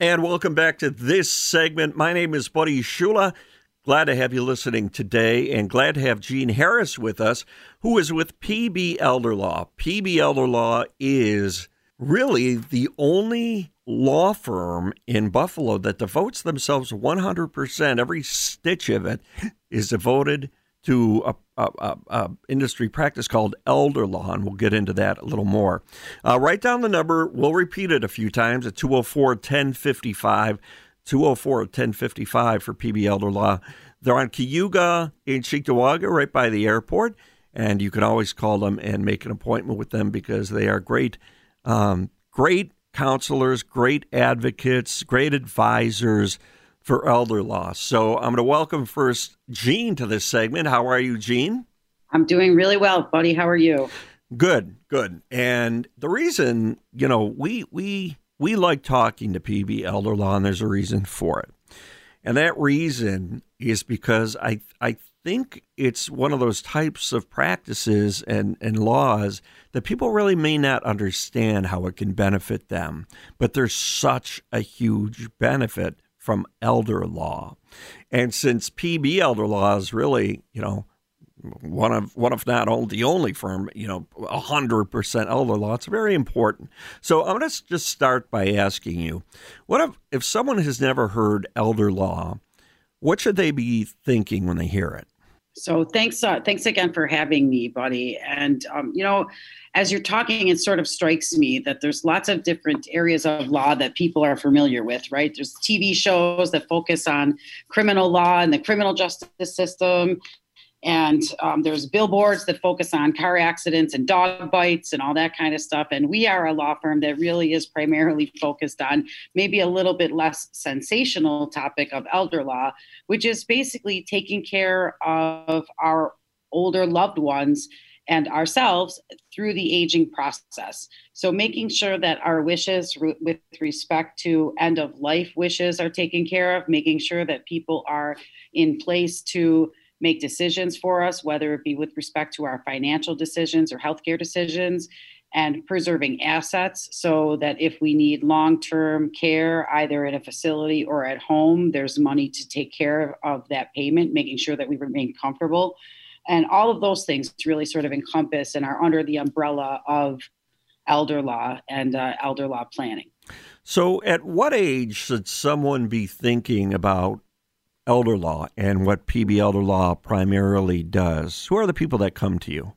And welcome back to this segment. My name is Buddy Shula. Glad to have you listening today and glad to have Gene Harris with us, who is with PB Elder Law. PB Elder Law is really the only law firm in Buffalo that devotes themselves 100%, every stitch of it is devoted to a, a, a, industry practice called elder law, and we'll get into that a little more. Uh, write down the number. We'll repeat it a few times at 204 1055. 204 1055 for PB Elder Law. They're on Cayuga in Cheektowaga, right by the airport. And you can always call them and make an appointment with them because they are great, um, great counselors, great advocates, great advisors for elder law. So I'm going to welcome first Gene to this segment. How are you, Gene? I'm doing really well, buddy. How are you? Good, good. And the reason, you know, we we we like talking to PB Elder Law, and there's a reason for it. And that reason is because I I think it's one of those types of practices and, and laws that people really may not understand how it can benefit them. But there's such a huge benefit from elder law. And since PB Elder Law is really, you know, one of one of not only the only firm, you know, hundred percent elder law. It's very important. So I'm going to just start by asking you, what if if someone has never heard elder law, what should they be thinking when they hear it? So thanks, uh, thanks again for having me, buddy. And um, you know, as you're talking, it sort of strikes me that there's lots of different areas of law that people are familiar with, right? There's TV shows that focus on criminal law and the criminal justice system. And um, there's billboards that focus on car accidents and dog bites and all that kind of stuff. And we are a law firm that really is primarily focused on maybe a little bit less sensational topic of elder law, which is basically taking care of our older loved ones and ourselves through the aging process. So, making sure that our wishes re- with respect to end of life wishes are taken care of, making sure that people are in place to make decisions for us, whether it be with respect to our financial decisions or healthcare decisions, and preserving assets so that if we need long term care, either in a facility or at home, there's money to take care of that payment, making sure that we remain comfortable. And all of those things really sort of encompass and are under the umbrella of elder law and uh, elder law planning. So, at what age should someone be thinking about elder law and what PB Elder Law primarily does? Who are the people that come to you?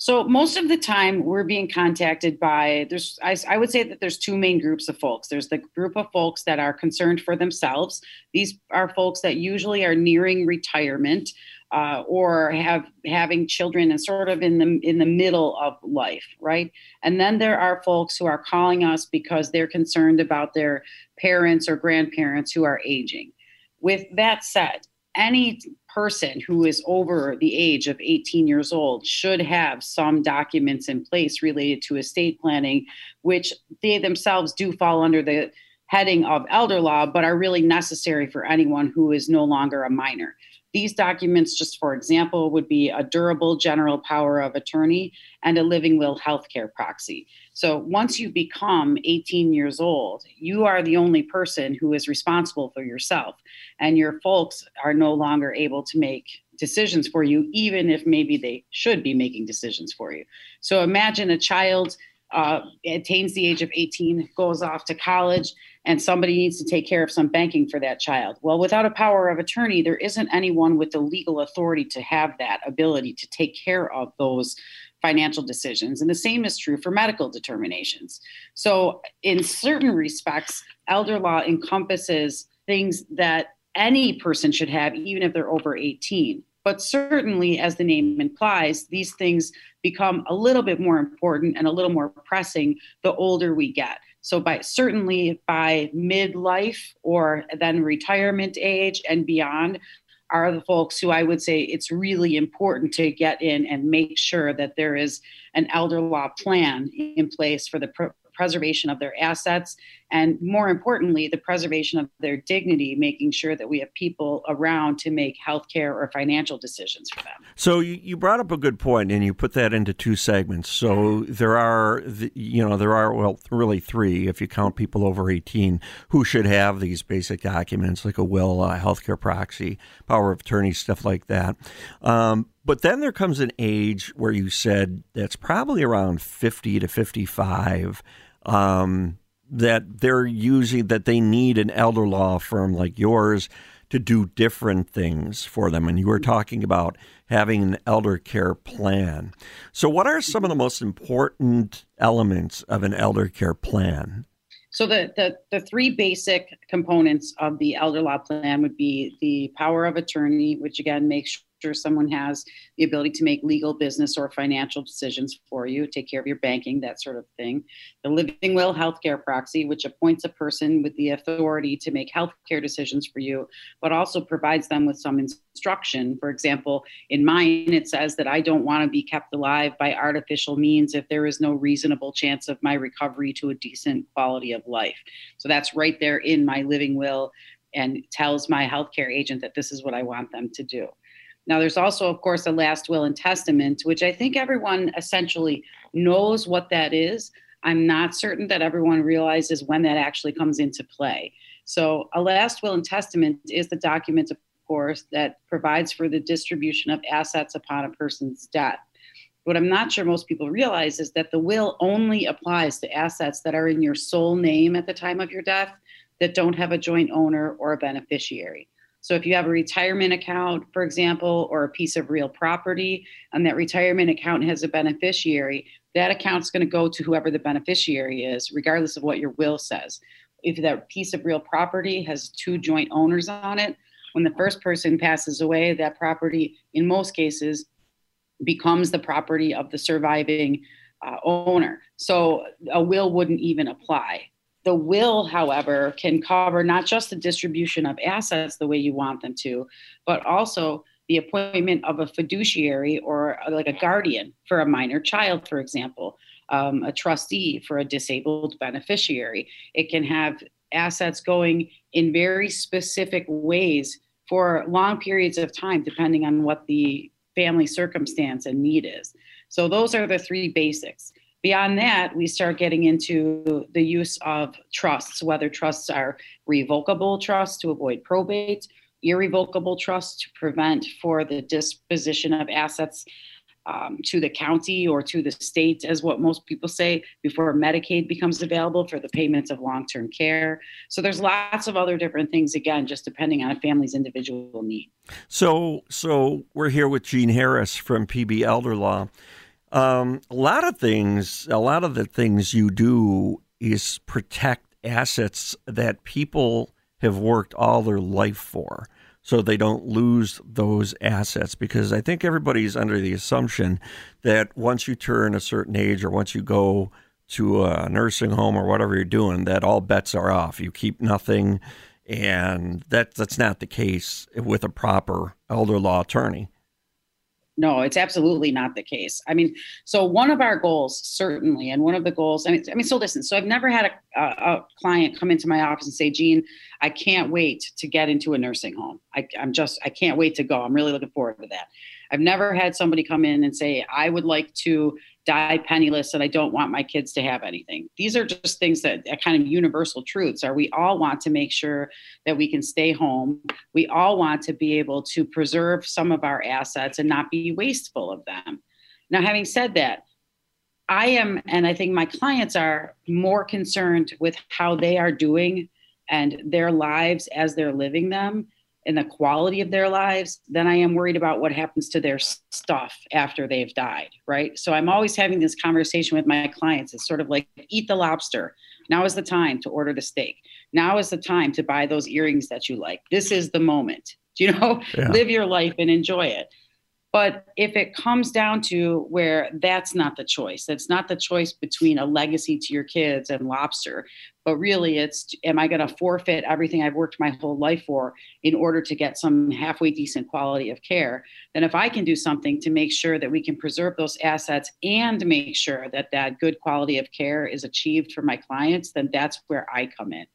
So most of the time, we're being contacted by there's I, I, would say that there's two main groups of folks. There's the group of folks that are concerned for themselves. These are folks that usually are nearing retirement uh, or have having children and sort of in the in the middle of life, right? And then there are folks who are calling us because they're concerned about their parents or grandparents who are aging. With that said, any person who is over the age of 18 years old should have some documents in place related to estate planning, which they themselves do fall under the heading of elder law, but are really necessary for anyone who is no longer a minor. These documents, just for example, would be a durable general power of attorney and a living will healthcare proxy. So once you become 18 years old, you are the only person who is responsible for yourself, and your folks are no longer able to make decisions for you, even if maybe they should be making decisions for you. So imagine a child uh, attains the age of 18, goes off to college, and somebody needs to take care of some banking for that child. Well, without a power of attorney, there isn't anyone with the legal authority to have that ability to take care of those financial decisions. And the same is true for medical determinations. So, in certain respects, elder law encompasses things that any person should have, even if they're over 18. But certainly, as the name implies, these things become a little bit more important and a little more pressing the older we get. So by certainly by midlife or then retirement age and beyond are the folks who I would say it's really important to get in and make sure that there is an elder law plan in place for the preservation of their assets, and more importantly, the preservation of their dignity, making sure that we have people around to make healthcare or financial decisions for them. So you brought up a good point, and you put that into two segments. So there are, you know, there are well, really three if you count people over eighteen who should have these basic documents like a will, a healthcare proxy, power of attorney, stuff like that. Um, but then there comes an age where you said that's probably around 50 to 55 um, that they're using that they need an elder law firm like yours to do different things for them. And you were talking about having an elder care plan. So, what are some of the most important elements of an elder care plan? So the, the, the three basic components of the elder law plan would be the power of attorney, which again makes sure someone has the ability to make legal business or financial decisions for you, take care of your banking, that sort of thing. The living will healthcare proxy, which appoints a person with the authority to make healthcare decisions for you, but also provides them with some instruction. For example, in mine, it says that I don't want to be kept alive by artificial means if there is no reasonable chance of my recovery to a decent quality of life. So that's right there in my living will and tells my healthcare agent that this is what I want them to do. Now, there's also, of course, a last will and testament, which I think everyone essentially knows what that is. I'm not certain that everyone realizes when that actually comes into play. So, a last will and testament is the document, of course, that provides for the distribution of assets upon a person's death. What I'm not sure most people realize is that the will only applies to assets that are in your sole name at the time of your death that don't have a joint owner or a beneficiary. So if you have a retirement account, for example, or a piece of real property, and that retirement account has a beneficiary, that account's going to go to whoever the beneficiary is, regardless of what your will says. If that piece of real property has two joint owners on it, when the first person passes away, that property, in most cases, becomes the property of the surviving uh, owner. So a will wouldn't even apply. The will, however, can cover not just the distribution of assets the way you want them to, but also the appointment of a fiduciary or uh, like a guardian for a minor child, for example, um, a trustee for a disabled beneficiary. It can have assets going in very specific ways for long periods of time, depending on what the family circumstance and need is. So, those are the three basics. Beyond that, we start getting into the use of trusts, whether trusts are revocable trusts to avoid probate, irrevocable trusts to prevent for the disposition of assets um, to the county or to the state, as what most people say, before Medicaid becomes available for the payments of long term care. So there's lots of other different things, again, just depending on a family's individual need. So, so we're here with Jean Harris from PB Elder Law. Um, a lot of things, a lot of the things you do is protect assets that people have worked all their life for so they don't lose those assets because I think everybody's under the assumption that once you turn a certain age or once you go to a nursing home or whatever you're doing that all bets are off. You keep nothing and that that's not the case with a proper elder law attorney no, it's absolutely not the case. I mean, so one of our goals, certainly, and one of the goals, I mean, I mean, so listen, so I've never had a, a, client come into my office and say, Jean, I can't wait to get into a nursing home. I, I'm just, I can't wait to go. I'm really looking forward to that. I've never had somebody come in and say, I would like to die penniless and I don't want my kids to have anything. These are just things that are kind of universal truths are we all want to make sure that we can stay home. We all want to be able to preserve some of our assets and not be wasteful of them. Now, having said that, I am, and I think my clients are more concerned with how they are doing and their lives as they're living them and the quality of their lives than I am worried about what happens to their stuff after they've died, right? So I'm always having this conversation with my clients. It's sort of like eat the lobster. Now is the time to order the steak. Now is the time to buy those earrings that you like. This is the moment. Do you know, yeah. live your life and enjoy it. But if it comes down to where that's not the choice, it's not the choice between a legacy to your kids and lobster, but really it's am I going to forfeit everything I've worked my whole life for in order to get some halfway decent quality of care? Then if I can do something to make sure that we can preserve those assets and make sure that that good quality of care is achieved for my clients, then that's where I come in.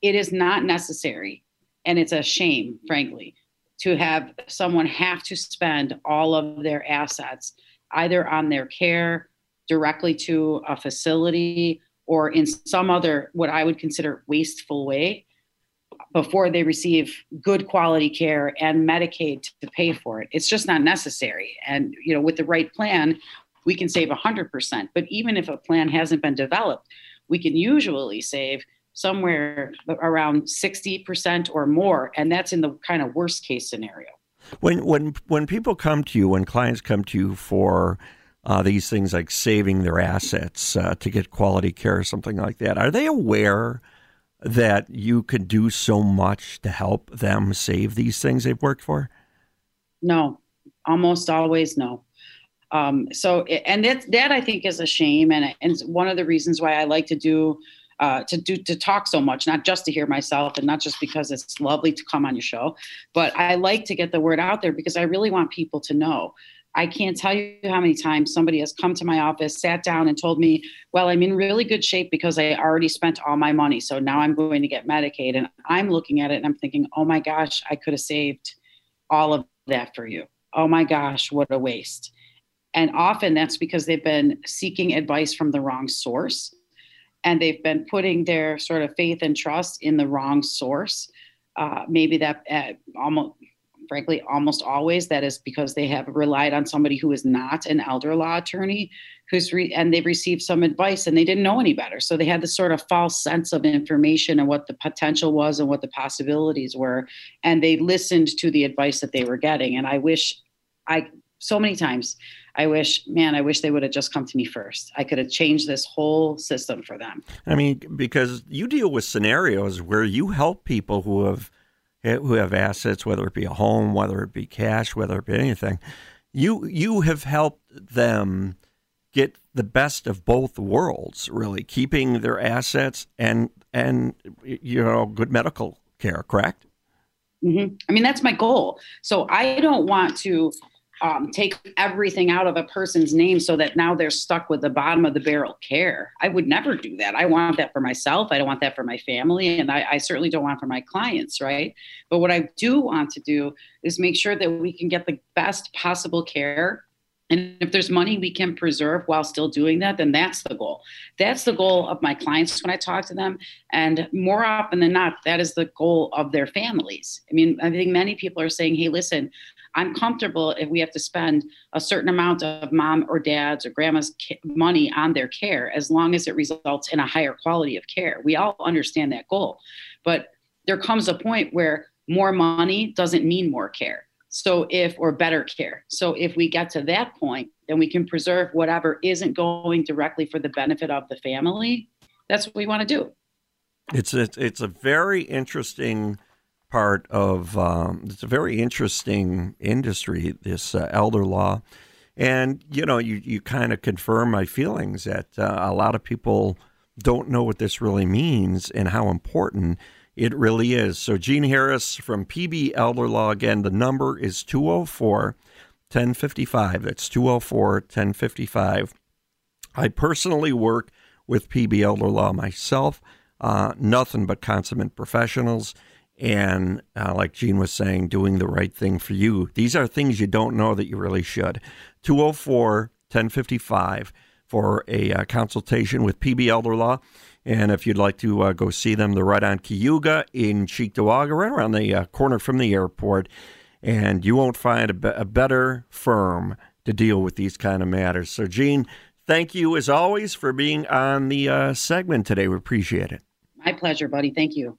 It is not necessary and it's a shame, frankly to have someone have to spend all of their assets either on their care directly to a facility or in some other what I would consider wasteful way before they receive good quality care and Medicaid to pay for it. It's just not necessary. And you know, with the right plan, we can save 100%. But even if a plan hasn't been developed, we can usually save somewhere around 60% or more and that's in the kind of worst case scenario. When when when people come to you when clients come to you for uh, these things like saving their assets uh, to get quality care or something like that are they aware that you can do so much to help them save these things they've worked for? No. Almost always no. Um, so and that that i think is a shame and, and one of the reasons why i like to do uh, to do to talk so much, not just to hear myself and not just because it's lovely to come on your show, but I like to get the word out there because I really want people to know. I can't tell you how many times somebody has come to my office, sat down, and told me, Well, I'm in really good shape because I already spent all my money. So now I'm going to get Medicaid. And I'm looking at it and I'm thinking, Oh my gosh, I could have saved all of that for you. Oh my gosh, what a waste. And often that's because they've been seeking advice from the wrong source and they've been putting their sort of faith and trust in the wrong source. Uh, maybe that uh, almost, frankly, almost always that is because they have relied on somebody who is not an elder law attorney, who's re- and they've received some advice and they didn't know any better. So they had this sort of false sense of information and what the potential was and what the possibilities were, and they listened to the advice that they were getting. And I wish I so many times I wish, man, I wish they would have just come to me first. I could have changed this whole system for them. I mean, because you deal with scenarios where you help people who have who have assets, whether it be a home, whether it be cash, whether it be anything. You you have helped them get the best of both worlds, really, keeping their assets and and you know good medical care. Correct. Mm-hmm. I mean, that's my goal. So I don't want to um, take everything out of a person's name so that now they're stuck with the bottom of the barrel care. I would never do that. I want that for myself. I don't want that for my family. And I, I certainly don't want for my clients, right? But what I do want to do is make sure that we can get the best possible care and if there's money we can preserve while still doing that, then that's the goal. That's the goal of my clients when I talk to them. And more often than not, that is the goal of their families. I mean, I think many people are saying, hey, listen, I'm comfortable if we have to spend a certain amount of mom or dad's or grandma's money on their care as long as it results in a higher quality of care. We all understand that goal. But there comes a point where more money doesn't mean more care. So if or better care. So if we get to that point, then we can preserve whatever isn't going directly for the benefit of the family. That's what we want to do. It's a, it's a very interesting part of um, it's a very interesting industry, this uh, elder law. And, you know, you, you kind of confirm my feelings that uh, a lot of people don't know what this really means and how important it really is. So, Gene Harris from PB Elder Law, again, the number is 204 1055. That's 204 1055. I personally work with PB Elder Law myself, uh, nothing but consummate professionals and uh, like Gene was saying, doing the right thing for you. These are things you don't know that you really should. 204 1055 for a uh, consultation with PB Elder Law. And if you'd like to uh, go see them, they're right on Cayuga in Cheektowaga, right around the uh, corner from the airport. And you won't find a, be- a better firm to deal with these kind of matters. So, Gene, thank you as always for being on the uh, segment today. We appreciate it. My pleasure, buddy. Thank you.